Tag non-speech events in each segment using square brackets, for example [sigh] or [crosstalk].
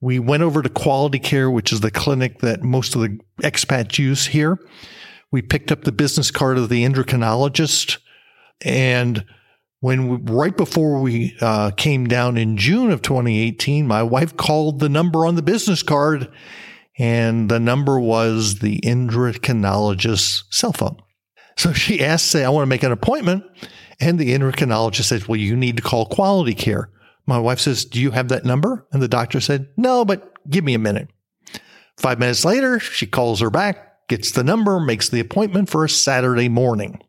We went over to Quality Care, which is the clinic that most of the expats use here. We picked up the business card of the endocrinologist. And when we, right before we uh, came down in June of 2018, my wife called the number on the business card, and the number was the endocrinologist's cell phone. So she asked, say, I want to make an appointment. And the endocrinologist said, Well, you need to call Quality Care. My wife says, Do you have that number? And the doctor said, No, but give me a minute. Five minutes later, she calls her back, gets the number, makes the appointment for a Saturday morning.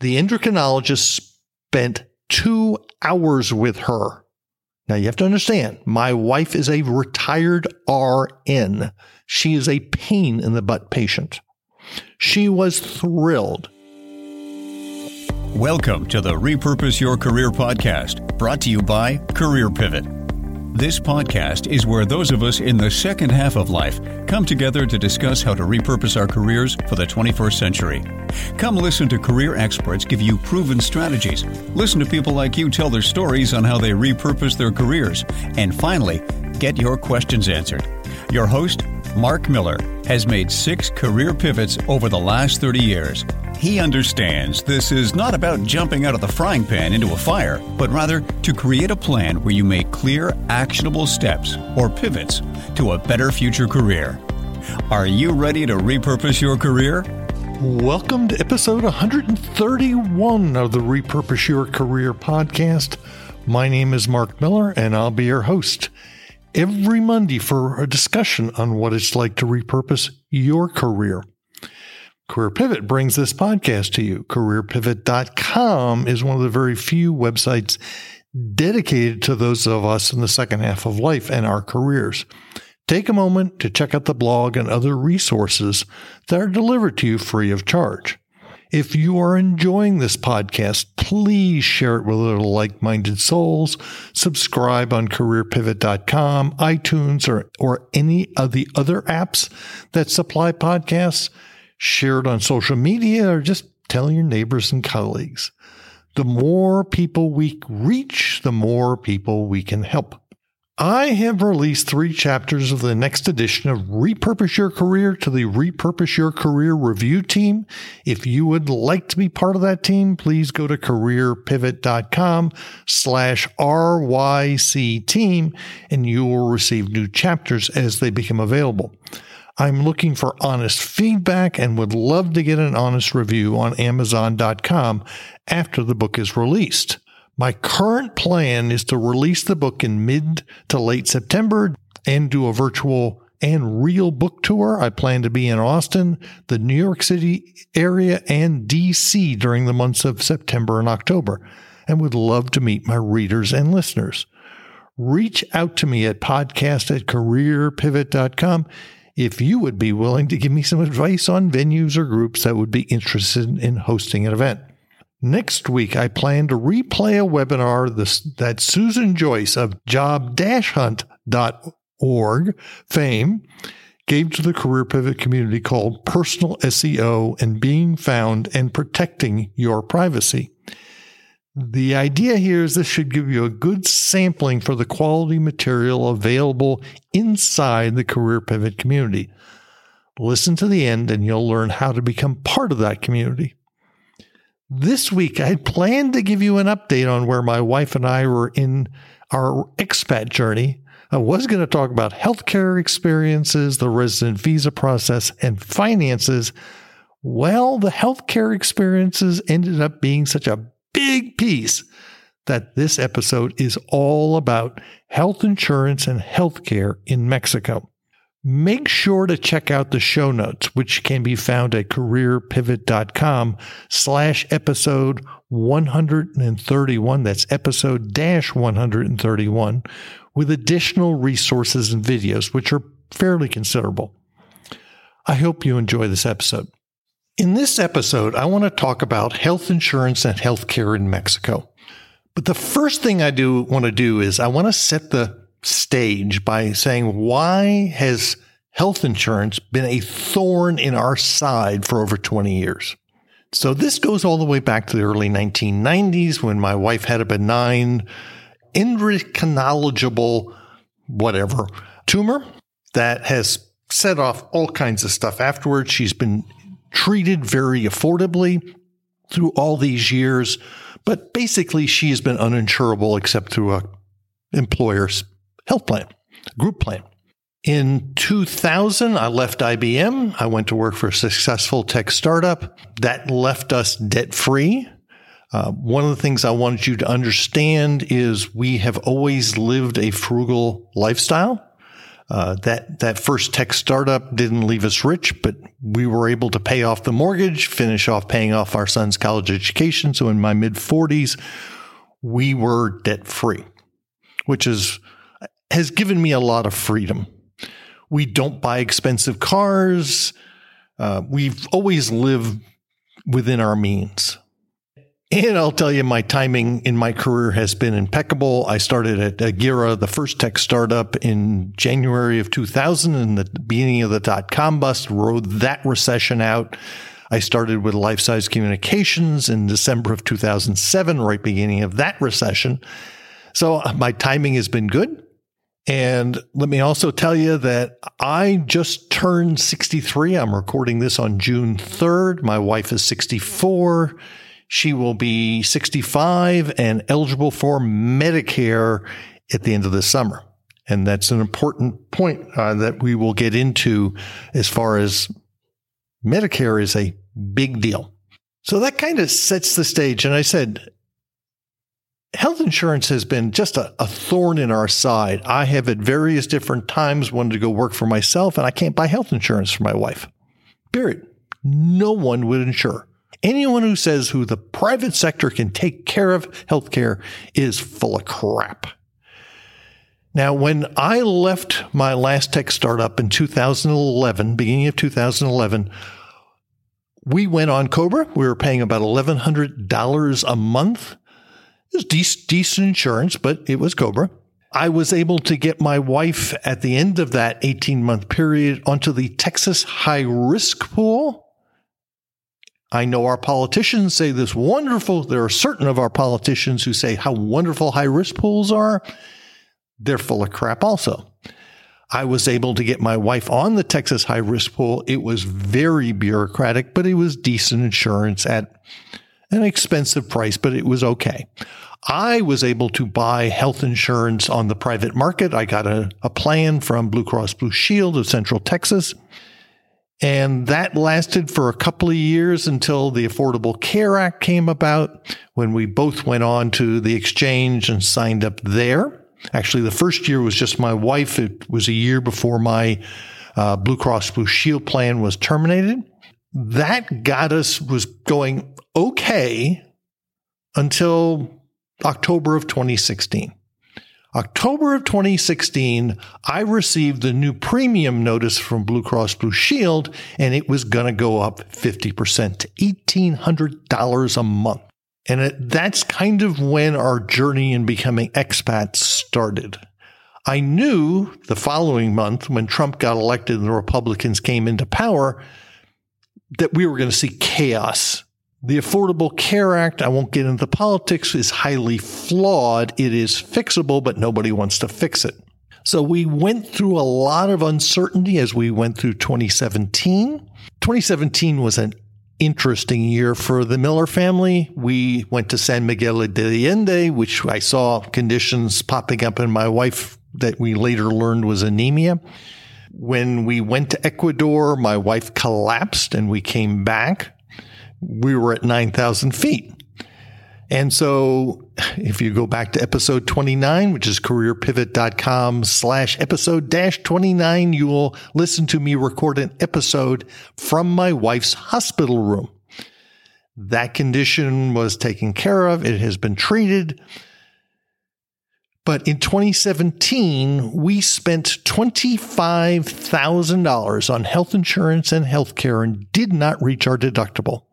The endocrinologist spent two hours with her. Now you have to understand, my wife is a retired RN. She is a pain in the butt patient. She was thrilled Welcome to the Repurpose Your Career podcast, brought to you by Career Pivot. This podcast is where those of us in the second half of life come together to discuss how to repurpose our careers for the 21st century. Come listen to career experts give you proven strategies. Listen to people like you tell their stories on how they repurpose their careers. And finally, get your questions answered. Your host, Mark Miller, has made six career pivots over the last 30 years he understands this is not about jumping out of the frying pan into a fire, but rather to create a plan where you make clear, actionable steps or pivots to a better future career. Are you ready to repurpose your career? Welcome to episode 131 of the Repurpose Your Career podcast. My name is Mark Miller, and I'll be your host every Monday for a discussion on what it's like to repurpose your career. Career Pivot brings this podcast to you. CareerPivot.com is one of the very few websites dedicated to those of us in the second half of life and our careers. Take a moment to check out the blog and other resources that are delivered to you free of charge. If you are enjoying this podcast, please share it with other like minded souls. Subscribe on careerpivot.com, iTunes, or, or any of the other apps that supply podcasts share it on social media, or just tell your neighbors and colleagues. The more people we reach, the more people we can help. I have released three chapters of the next edition of Repurpose Your Career to the Repurpose Your Career review team. If you would like to be part of that team, please go to careerpivot.com slash RYC team and you will receive new chapters as they become available. I'm looking for honest feedback and would love to get an honest review on Amazon.com after the book is released. My current plan is to release the book in mid to late September and do a virtual and real book tour. I plan to be in Austin, the New York City area, and DC during the months of September and October, and would love to meet my readers and listeners. Reach out to me at podcast at careerpivot.com if you would be willing to give me some advice on venues or groups that would be interested in hosting an event. Next week, I plan to replay a webinar that Susan Joyce of job-hunt.org fame gave to the career pivot community called Personal SEO and Being Found and Protecting Your Privacy. The idea here is this should give you a good sampling for the quality material available inside the Career Pivot community. Listen to the end and you'll learn how to become part of that community. This week, I had planned to give you an update on where my wife and I were in our expat journey. I was going to talk about healthcare experiences, the resident visa process, and finances. Well, the healthcare experiences ended up being such a big piece that this episode is all about health insurance and healthcare in Mexico. Make sure to check out the show notes, which can be found at careerpivot.com slash episode 131. That's episode dash 131 with additional resources and videos, which are fairly considerable. I hope you enjoy this episode. In this episode, I want to talk about health insurance and healthcare in Mexico. But the first thing I do want to do is I want to set the stage by saying, why has health insurance been a thorn in our side for over 20 years? So this goes all the way back to the early 1990s when my wife had a benign, endocrinological, whatever tumor that has set off all kinds of stuff afterwards. She's been treated very affordably through all these years, but basically she has been uninsurable except through a employer's health plan, group plan. In 2000, I left IBM. I went to work for a successful tech startup that left us debt free. Uh, one of the things I wanted you to understand is we have always lived a frugal lifestyle. Uh, that that first tech startup didn't leave us rich, but we were able to pay off the mortgage, finish off paying off our son's college education. So in my mid 40s, we were debt free, which is has given me a lot of freedom. We don't buy expensive cars. Uh, we've always lived within our means. And I'll tell you, my timing in my career has been impeccable. I started at Agira, the first tech startup in January of 2000 in the beginning of the dot com bust, rode that recession out. I started with Life Size Communications in December of 2007, right beginning of that recession. So uh, my timing has been good. And let me also tell you that I just turned 63. I'm recording this on June 3rd. My wife is 64. She will be 65 and eligible for Medicare at the end of the summer. And that's an important point uh, that we will get into as far as Medicare is a big deal. So that kind of sets the stage. And I said, health insurance has been just a, a, thorn in our side. I have at various different times wanted to go work for myself, and I can't buy health insurance for my wife. Period. No one would insure. Anyone who says who the private sector can take care of healthcare is full of crap. Now, when I left my last tech startup in 2011, beginning of 2011, we went on Cobra. We were paying about $1,100 a month. It was de- decent insurance, but it was Cobra. I was able to get my wife at the end of that 18 month period onto the Texas high risk pool. I know our politicians say this wonderful. There are certain of our politicians who say how wonderful high risk pools are. They're full of crap also. I was able to get my wife on the Texas high risk pool. It was very bureaucratic, but it was decent insurance at an expensive price, but it was okay. I was able to buy health insurance on the private market. I got a, a plan from Blue Cross Blue Shield of Central Texas. And that lasted for a couple of years until the Affordable Care Act came about when we both went on to the exchange and signed up there. Actually, the first year was just my wife. It was a year before my uh, Blue Cross Blue Shield plan was terminated. That got us, was going okay until October of 2016. October of 2016, I received the new premium notice from Blue Cross Blue Shield, and it was going to go up 50% to $1,800 a month. And it, that's kind of when our journey in becoming expats started. I knew the following month, when Trump got elected and the Republicans came into power, that we were going to see chaos the Affordable Care Act, I won't get into politics, is highly flawed. It is fixable, but nobody wants to fix it. So we went through a lot of uncertainty as we went through 2017. 2017 was an interesting year for the Miller family. We went to San Miguel de Allende, which I saw conditions popping up in my wife that we later learned was anemia. When we went to Ecuador, my wife collapsed and we came back we were at 9,000 feet. And so if you go back to episode 29, which is careerpivot.com slash episode dash 29, you will listen to me record an episode from my wife's hospital room. That condition was taken care of. It has been treated. But in 2017, we spent $25,000 on health insurance and healthcare and did not reach our deductible.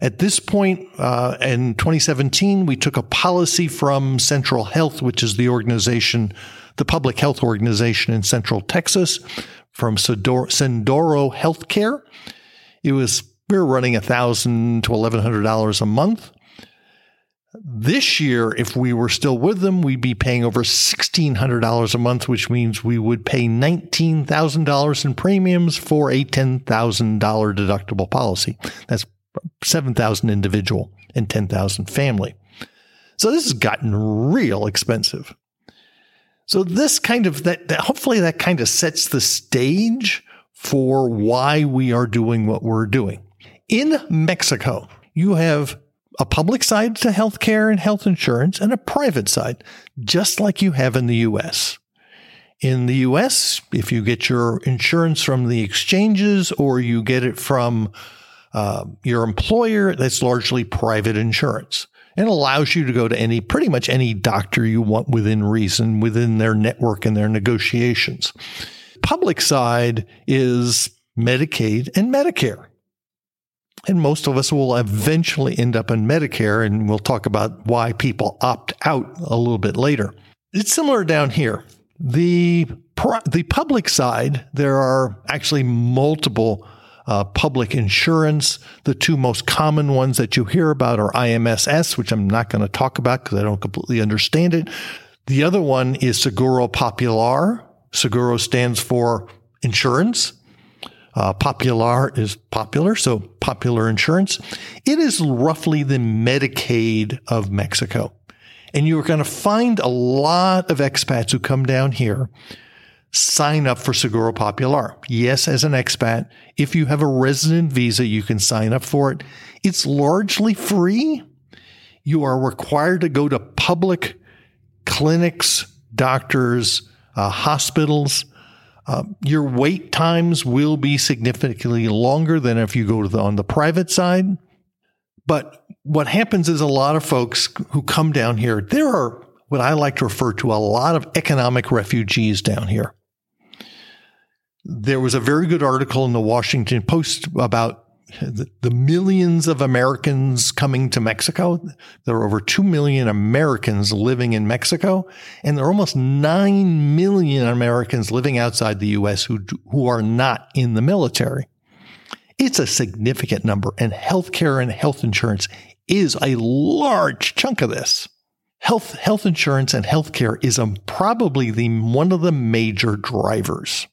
At this point uh, in 2017, we took a policy from Central Health, which is the organization, the public health organization in Central Texas, from Sendero Healthcare. It was we were running thousand to eleven hundred dollars a month. This year, if we were still with them, we'd be paying over $1,600 a month, which means we would pay $19,000 in premiums for a $10,000 deductible policy. That's 7,000 individual and 10,000 family. So this has gotten real expensive. So this kind of that, that hopefully that kind of sets the stage for why we are doing what we're doing. In Mexico, you have a public side to healthcare and health insurance and a private side, just like you have in the US. In the US, if you get your insurance from the exchanges or you get it from uh, your employer, that's largely private insurance and allows you to go to any pretty much any doctor you want within reason within their network and their negotiations. Public side is Medicaid and Medicare. And most of us will eventually end up in Medicare, and we'll talk about why people opt out a little bit later. It's similar down here. The, the public side, there are actually multiple uh, public insurance. The two most common ones that you hear about are IMSS, which I'm not going to talk about because I don't completely understand it. The other one is Seguro Popular. Seguro stands for insurance. Uh, Popular is popular, so popular insurance. It is roughly the Medicaid of Mexico. And you're going to find a lot of expats who come down here sign up for Seguro Popular. Yes, as an expat, if you have a resident visa, you can sign up for it. It's largely free. You are required to go to public clinics, doctors, uh, hospitals. Uh, your wait times will be significantly longer than if you go to the, on the private side. But what happens is a lot of folks who come down here, there are what I like to refer to a lot of economic refugees down here. There was a very good article in the Washington Post about the, the, millions of Americans coming to Mexico. There are over 2 million Americans living in Mexico, and there are almost 9 million Americans living outside the U.S. who, who are not in the military. It's a significant number, and healthcare and health insurance is a large chunk of this. Health, health insurance and healthcare is probably the, one of the major drivers.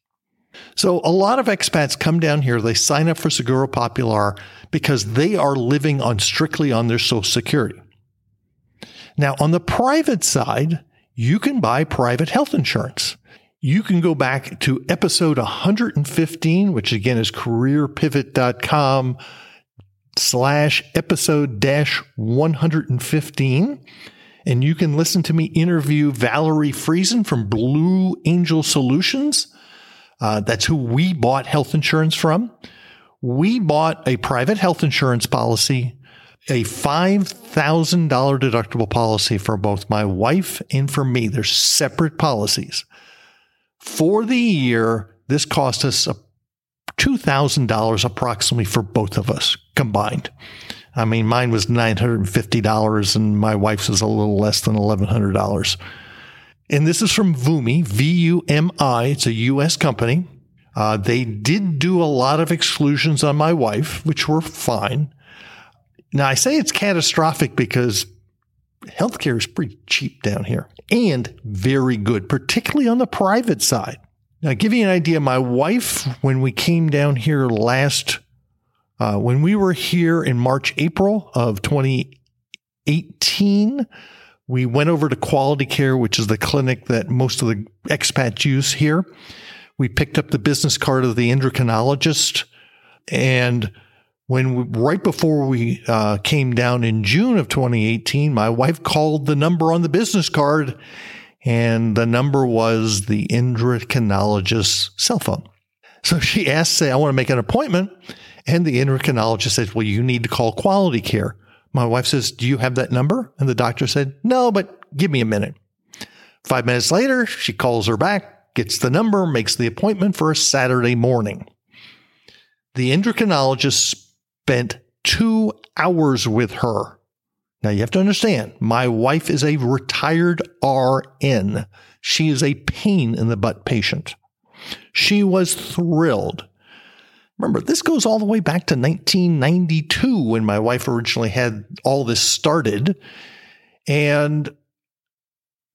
So a lot of expats come down here, they sign up for Seguro Popular because they are living on strictly on their social security. Now, on the private side, you can buy private health insurance. You can go back to episode 115, which again is careerpivot.com slash episode dash 115. And you can listen to me interview Valerie Friesen from Blue Angel Solutions uh, that's who we bought health insurance from. We bought a private health insurance policy, a $5,000 deductible policy for both my wife and for me. They're separate policies. For the year, this cost us $2,000 approximately for both of us combined. I mean, mine was $950 and my wife's was a little less than $1,100. And this is from Vumi, V U M I. It's a U.S. company. Uh, they did do a lot of exclusions on my wife, which were fine. Now, I say it's catastrophic because healthcare is pretty cheap down here and very good, particularly on the private side. Now, give you an idea, my wife, when we came down here last, uh, when we were here in March, April of 2018, we went over to Quality Care, which is the clinic that most of the expats use here. We picked up the business card of the endocrinologist and when we, right before we uh, came down in June of 2018, my wife called the number on the business card, and the number was the endocrinologist's cell phone. So she asked, say, I want to make an appointment. And the endocrinologist said, Well, you need to call quality care. My wife says, Do you have that number? And the doctor said, No, but give me a minute. Five minutes later, she calls her back, gets the number, makes the appointment for a Saturday morning. The endocrinologist spent two hours with her. Now you have to understand, my wife is a retired RN. She is a pain in the butt patient. She was thrilled. Remember, this goes all the way back to 1992 when my wife originally had all this started. And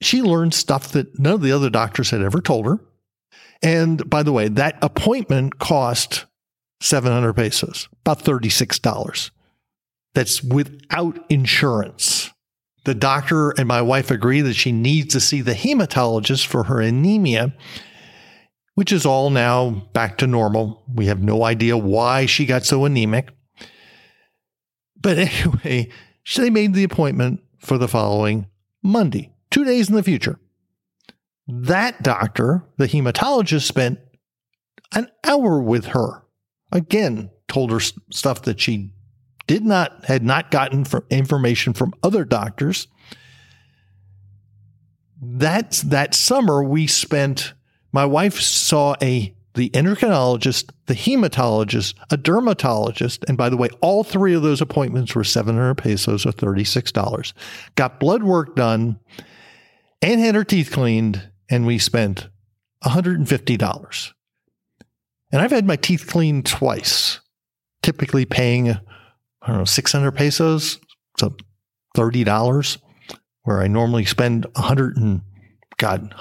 she learned stuff that none of the other doctors had ever told her. And by the way, that appointment cost 700 pesos, about $36. That's without insurance. The doctor and my wife agree that she needs to see the hematologist for her anemia, which is all now back to normal. We have no idea why she got so anemic. But anyway, they made the appointment for the following Monday, two days in the future. That doctor, the hematologist, spent an hour with her again told her stuff that she did not had not gotten from information from other doctors. That's that summer we spent my wife saw a the endocrinologist, the hematologist, a dermatologist, and by the way, all three of those appointments were 700 pesos or $36. Got blood work done and had her teeth cleaned, and we spent $150. And I've had my teeth cleaned twice, typically paying, I don't know, 600 pesos, so $30, where I normally spend 100 and, God,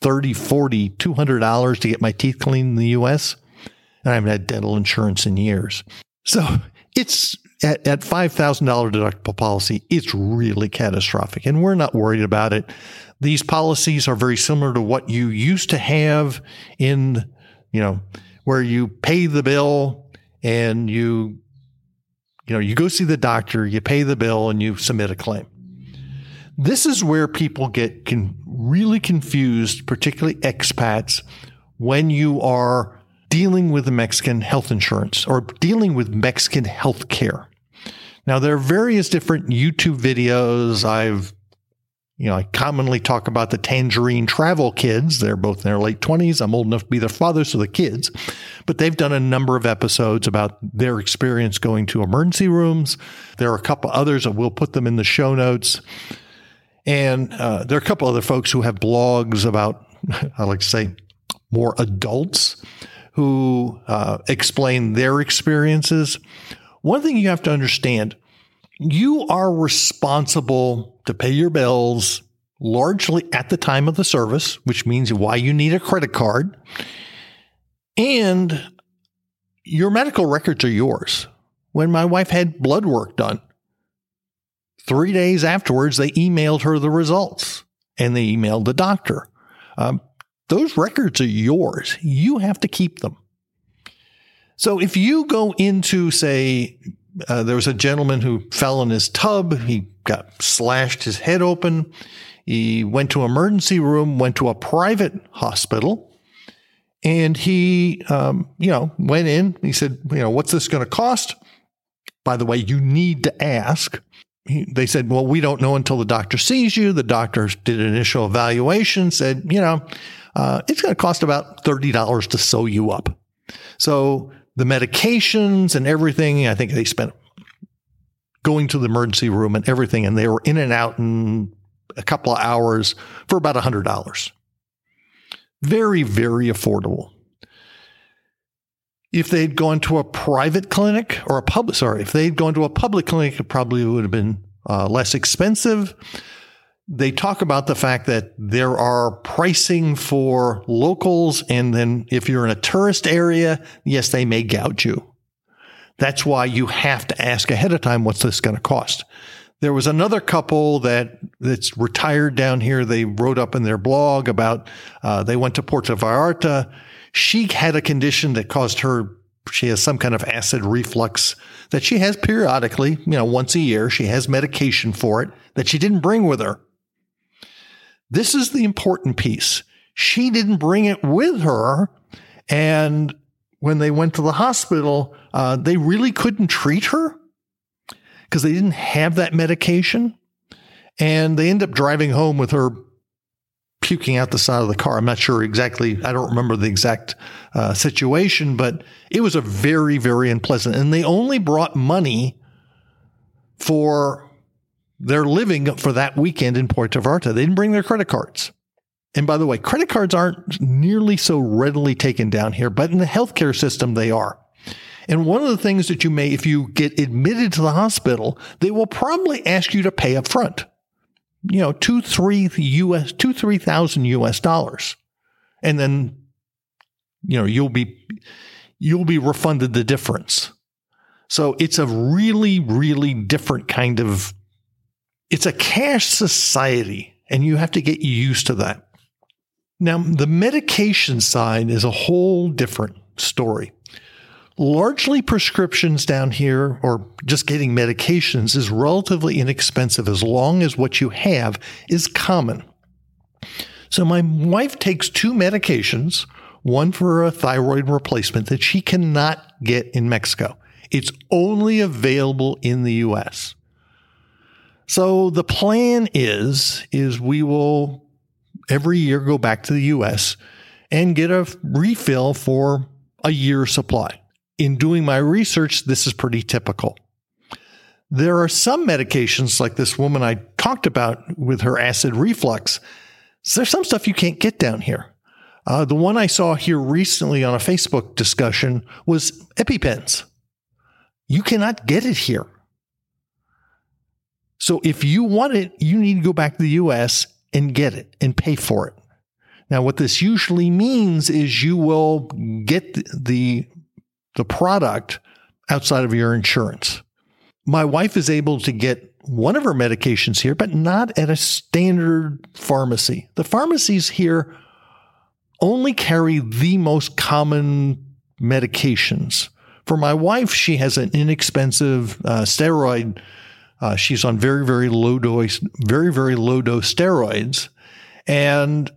130, 40, $200 to get my teeth cleaned in the US. And I haven't had dental insurance in years. So it's at, at $5,000 deductible policy, it's really catastrophic. And we're not worried about it. These policies are very similar to what you used to have in you know, where you pay the bill and you, you know, you go see the doctor, you pay the bill and you submit a claim. This is where people get can really confused, particularly expats, when you are dealing with the Mexican health insurance or dealing with Mexican health care. Now, there are various different YouTube videos. I've you know, I commonly talk about the tangerine travel kids. They're both in their late 20s. I'm old enough to be their father, so the kids. But they've done a number of episodes about their experience going to emergency rooms. There are a couple others, and we'll put them in the show notes. And uh, there are a couple other folks who have blogs about, [laughs] I like to say, more adults who uh, explain their experiences. One thing you have to understand you are responsible to pay your bills largely at the time of the service, which means why you need a credit card. And your medical records are yours. When my wife had blood work done, three days afterwards, they emailed her the results and they emailed the doctor. Um, those records are yours. You have to keep them. So if you go into, say, uh, there was a gentleman who fell in his tub. He got slashed his head open. He went to emergency room, went to a private hospital, and he, um, you know, went in. He said, you know, what's this going to cost? By the way, you need to ask. He, they said, well, we don't know until the doctor sees you. The doctor did an initial evaluation, said, you know, uh, it's going to cost about $30 to sew you up. So the medications and everything. I think they spent going to the emergency room and everything, and they were in and out in a couple of hours for about $100. Very, very affordable. If they'd gone to a private clinic or a public, sorry, if they'd gone to a public clinic, it probably would have been uh, less expensive they talk about the fact that there are pricing for locals. And then if you're in a tourist area, yes, they may gouge you. That's why you have to ask ahead of time, what's this going to cost? There was another couple that that's retired down here. They wrote up in their blog about uh, they went to Puerto Vallarta. She had a condition that caused her she has some kind of acid reflux that she has periodically, you know, once a year. She has medication for it that she didn't bring with her. This is the important piece. She didn't bring it with her. And when they went to the hospital, uh, they really couldn't treat her because they didn't have that medication. And they end up driving home with her puking out the side of the car. I'm not sure exactly, I don't remember the exact uh, situation, but it was a very, very unpleasant. And they only brought money for their living for that weekend in Puerto Vallarta. They didn't bring their credit cards. And by the way, credit cards aren't nearly so readily taken down here, but in the healthcare system, they are. And one of the things that you may, if you get admitted to the hospital, they will probably ask you to pay up front you know, two, three US, two, three thousand US dollars. And then, you know, you'll be, you'll be refunded the difference. So it's a really, really different kind of, it's a cash society and you have to get used to that. Now, the medication side is a whole different story largely prescriptions down here or just getting medications is relatively inexpensive as long as what you have is common. So my wife takes two medications, one for a thyroid replacement that she cannot get in Mexico. It's only available in the US. So the plan is is we will every year go back to the US and get a refill for a year supply in doing my research, this is pretty typical. There are some medications like this woman I talked about with her acid reflux. So there's some stuff you can't get down here. Uh, the one I saw here recently on a Facebook discussion was EpiPens. You cannot get it here. So if you want it, you need to go back to the US and get it and pay for it. Now, what this usually means is you will get the the product outside of your insurance. My wife is able to get one of her medications here, but not at a standard pharmacy. The pharmacies here only carry the most common medications. For my wife, she has an inexpensive uh, steroid. Uh, she's on very, very low dose, very, very low dose steroids. And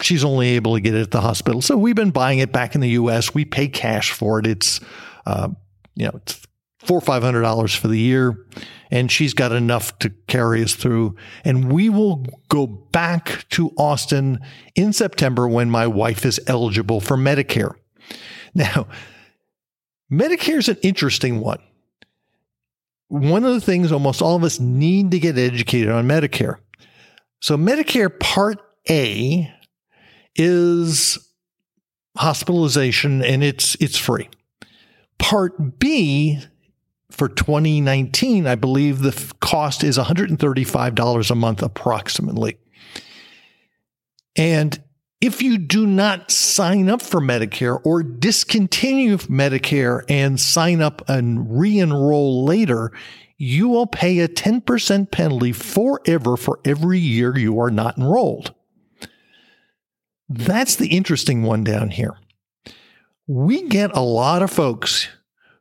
she's only able to get it at the hospital. So we've been buying it back in the U.S. We pay cash for it. It's, uh, you know, it's four or five hundred dollars for the year, and she's got enough to carry us through. And we will go back to Austin in September when my wife is eligible for Medicare. Now, Medicare is an interesting one. One of the things almost all of us need to get educated on Medicare. So Medicare Part A is hospitalization and it's it's free. Part B for 2019, I believe the cost is $135 a month approximately. And if you do not sign up for Medicare or discontinue Medicare and sign up and re enroll later, you will pay a 10% penalty forever for every year you are not enrolled. That's the interesting one down here. We get a lot of folks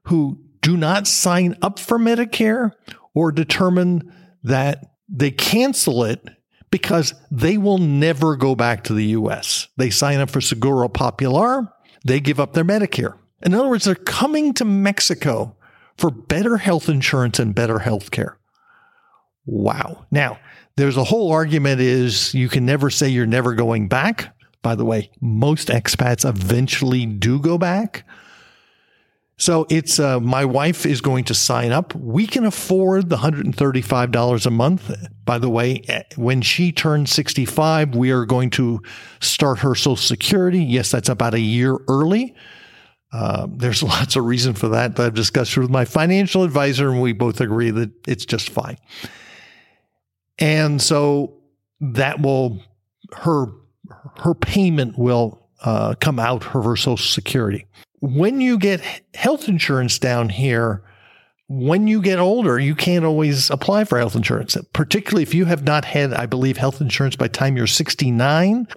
who do not sign up for Medicare or determine that they cancel it because they will never go back to the US. They sign up for Seguro Popular, they give up their Medicare. In other words, they're coming to Mexico for better health insurance and better health care. Wow. Now, there's a whole argument is you can never say you're never going back. By the way, most expats eventually do go back. So it's uh, my wife is going to sign up. We can afford the $135 a month. By the way, eh, when she turns 65, we are going to start her Social Security. Yes, that's about a year early. Uh, there's [laughs] lots of reason for that that I've discussed with my financial advisor, and we both agree that it's just fine. And so that will her her payment will uh, come out of her Social Security. When you get health insurance down here, when you get older, you can't always apply for health insurance, particularly if you have not had, I believe, health insurance by time you're 69.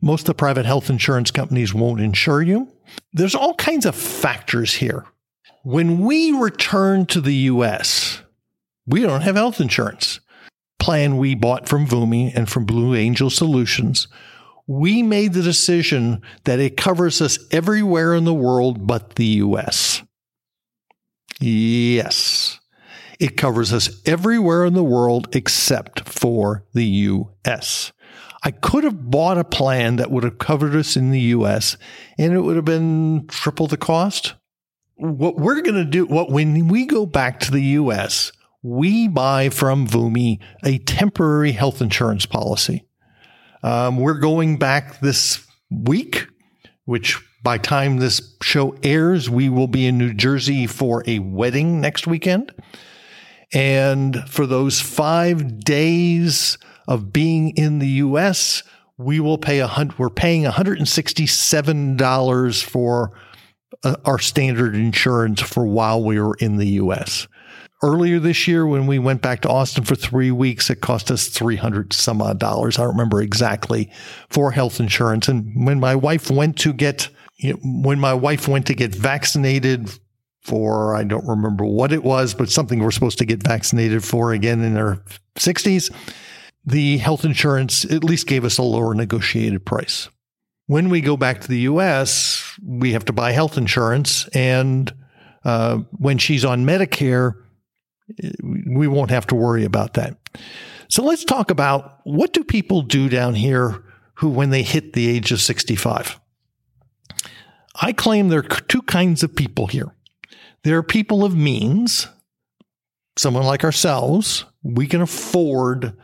Most of the private health insurance companies won't insure you. There's all kinds of factors here. When we return to the US, we don't have health insurance. Plan we bought from Vumi and from Blue Angel Solutions. We made the decision that it covers us everywhere in the world but the US. Yes. It covers us everywhere in the world except for the US. I could have bought a plan that would have covered us in the US and it would have been triple the cost. What we're going to do, what when we go back to the US, we buy from Vumi a temporary health insurance policy. Um, we're going back this week, which by time this show airs, we will be in New Jersey for a wedding next weekend. And for those five days of being in the U.S., we will pay a hundred. We're paying $167 for uh, our standard insurance for while we were in the U.S. Earlier this year, when we went back to Austin for three weeks, it cost us 300 some odd dollars. I don't remember exactly for health insurance. And when my wife went to get, you know, when my wife went to get vaccinated for, I don't remember what it was, but something we're supposed to get vaccinated for again in her 60s, the health insurance at least gave us a lower negotiated price. When we go back to the US, we have to buy health insurance. And uh, when she's on Medicare, we won't have to worry about that. So let's talk about what do people do down here who, when they hit the age of 65? I claim there are two kinds of people here. There are people of means, someone like ourselves, we can afford.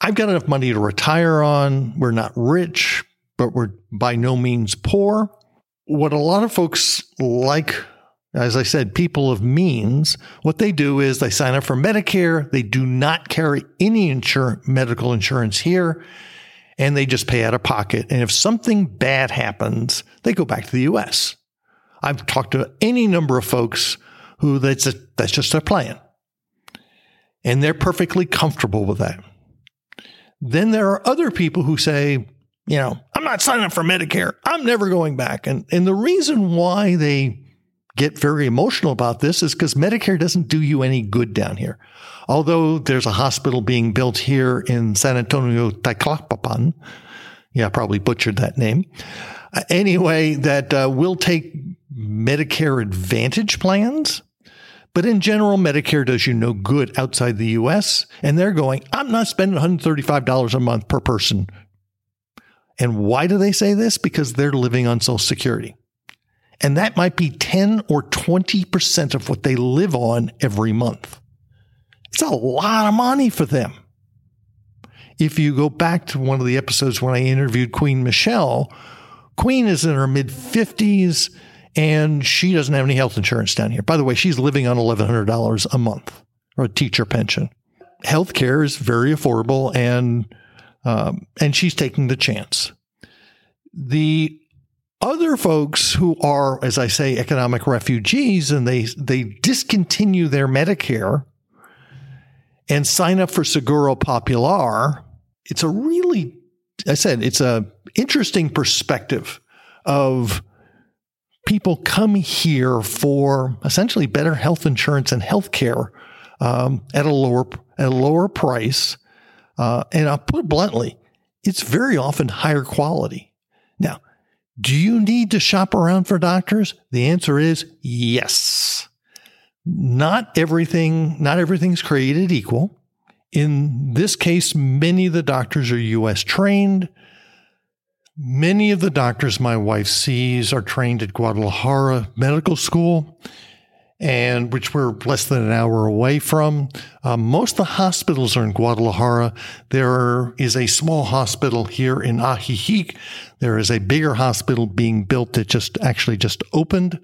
I've got enough money to retire on. We're not rich, but we're by no means poor. What a lot of folks like as I said, people of means, what they do is they sign up for Medicare. They do not carry any medical insurance here and they just pay out of pocket. And if something bad happens, they go back to the US. I've talked to any number of folks who that's, a, that's just their plan. And they're perfectly comfortable with that. Then there are other people who say, you know, I'm not signing up for Medicare. I'm never going back. And, and the reason why they get very emotional about this is because Medicare doesn't do you any good down here. Although there's a hospital being built here in San Antonio, Tlacopan. Yeah, probably butchered that name. Uh, anyway, that uh, will take Medicare Advantage plans. But in general, Medicare does you no good outside the US. And they're going, I'm not spending $135 a month per person. And why do they say this? Because they're living on Social Security. And that might be 10 or 20% of what they live on every month. It's a lot of money for them. If you go back to one of the episodes when I interviewed Queen Michelle, Queen is in her mid 50s and she doesn't have any health insurance down here. By the way, she's living on $1,100 a month or a teacher pension. Healthcare is very affordable and um, and she's taking the chance. The other folks who are, as I say, economic refugees and they, they discontinue their Medicare and sign up for Seguro Popular, it's a really, I said, it's a interesting perspective of people come here for essentially better health insurance and health care um, at a lower at a lower price. Uh, and I'll put it bluntly, it's very often higher quality. Now, do you need to shop around for doctors? The answer is yes. Not everything, not everything's created equal. In this case, many of the doctors are US trained. Many of the doctors my wife sees are trained at Guadalajara Medical School and which we're less than an hour away from. Um, most of the hospitals are in Guadalajara. There is a small hospital here in Ajijic. There is a bigger hospital being built that just actually just opened.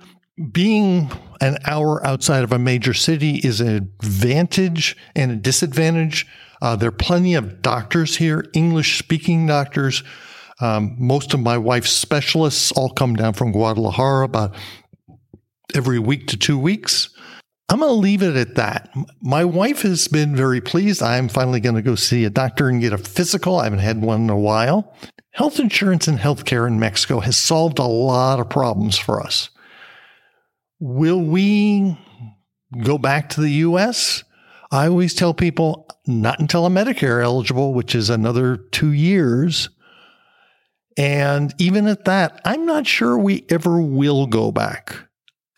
Being an hour outside of a major city is an advantage and a disadvantage. Uh, there are plenty of doctors here, English speaking doctors. Um, most of my wife's specialists all come down from Guadalajara, about every week to two weeks. I'm going to leave it at that. My wife has been very pleased. I'm finally going to go see a doctor and get a physical. I haven't had one in a while. Health insurance and healthcare in Mexico has solved a lot of problems for us. Will we go back to the US? I always tell people not until I'm Medicare eligible, which is another two years. And even at that, I'm not sure we ever will go back.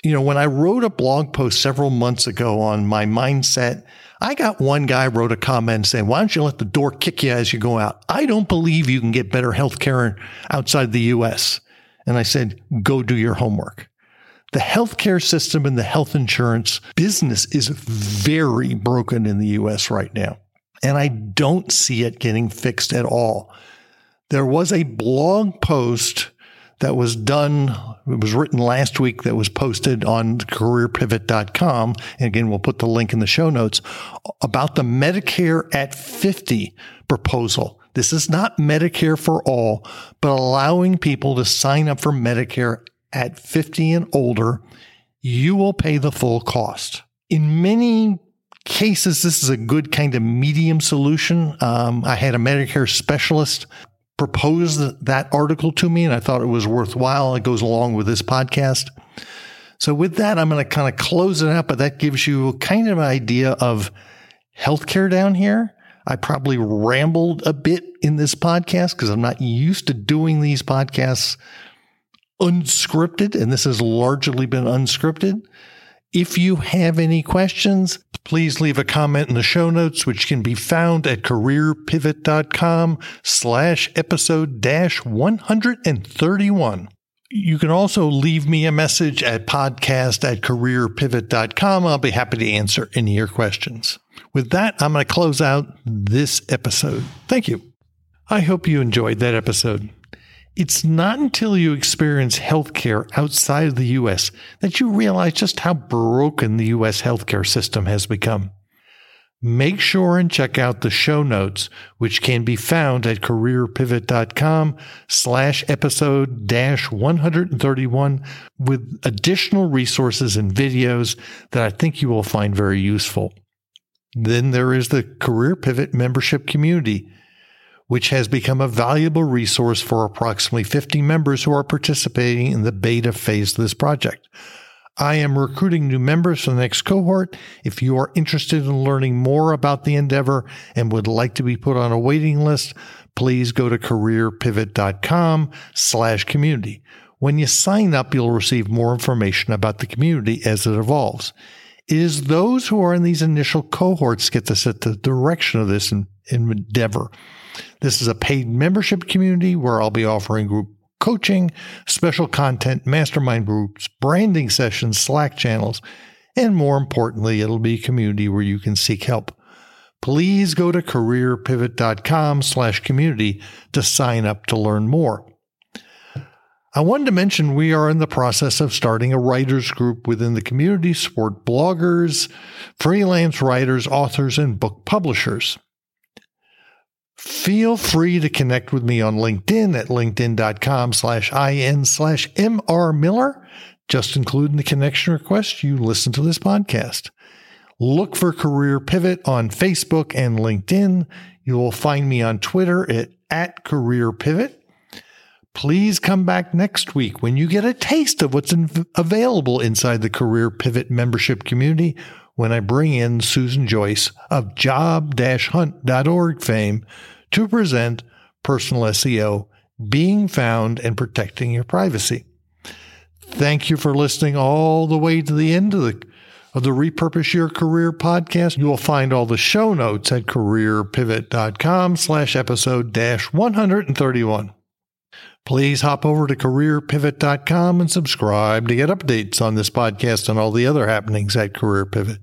You know, when I wrote a blog post several months ago on my mindset, I got one guy wrote a comment saying, Why don't you let the door kick you as you go out? I don't believe you can get better health care outside the US. And I said, Go do your homework. The healthcare system and the health insurance business is very broken in the US right now. And I don't see it getting fixed at all. There was a blog post that was done, it was written last week that was posted on careerpivot.com. And again, we'll put the link in the show notes about the Medicare at 50 proposal. This is not Medicare for all, but allowing people to sign up for Medicare at 50 and older, you will pay the full cost. In many cases, this is a good kind of medium solution. Um, I had a Medicare specialist propose that article to me, and I thought it was worthwhile. It goes along with this podcast. So, with that, I'm going to kind of close it out, but that gives you kind of an idea of healthcare down here. I probably rambled a bit in this podcast because I'm not used to doing these podcasts unscripted, and this has largely been unscripted. If you have any questions, please leave a comment in the show notes, which can be found at careerpivot.com slash episode dash 131. You can also leave me a message at podcast at careerpivot.com. I'll be happy to answer any of your questions. With that, I'm going to close out this episode. Thank you. I hope you enjoyed that episode. It's not until you experience healthcare outside of the US that you realize just how broken the US healthcare system has become. Make sure and check out the show notes, which can be found at careerpivot.com slash episode dash 131 with additional resources and videos that I think you will find very useful. Then there is the Career Pivot membership community which has become a valuable resource for approximately 50 members who are participating in the beta phase of this project. I am recruiting new members for the next cohort. If you are interested in learning more about the endeavor and would like to be put on a waiting list, please go to careerpivot.com slash community. When you sign up, you'll receive more information about the community as it evolves. Is those who are in these initial cohorts get to set the direction of this endeavor. This is a paid membership community where I'll be offering group coaching, special content, mastermind groups, branding sessions, Slack channels, and more importantly, it'll be a community where you can seek help. Please go to careerpivot.com slash community to sign up to learn more. I wanted to mention we are in the process of starting a writers group within the community support bloggers, freelance writers, authors, and book publishers. Feel free to connect with me on LinkedIn at linkedin.com slash in slash mr miller. Just include in the connection request you listen to this podcast. Look for Career Pivot on Facebook and LinkedIn. You will find me on Twitter at, at Career Pivot. Please come back next week when you get a taste of what's available inside the Career Pivot membership community when I bring in Susan Joyce of job-hunt.org fame to present personal SEO, being found and protecting your privacy. Thank you for listening all the way to the end of the of the Repurpose Your Career podcast. You will find all the show notes at careerpivot.com slash episode dash 131. Please hop over to careerpivot.com and subscribe to get updates on this podcast and all the other happenings at Career Pivot.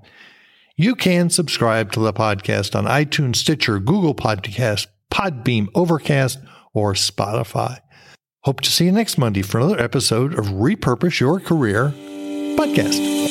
You can subscribe to the podcast on iTunes, Stitcher, Google Podcast, Podbean, Overcast, or Spotify. Hope to see you next Monday for another episode of Repurpose Your Career podcast.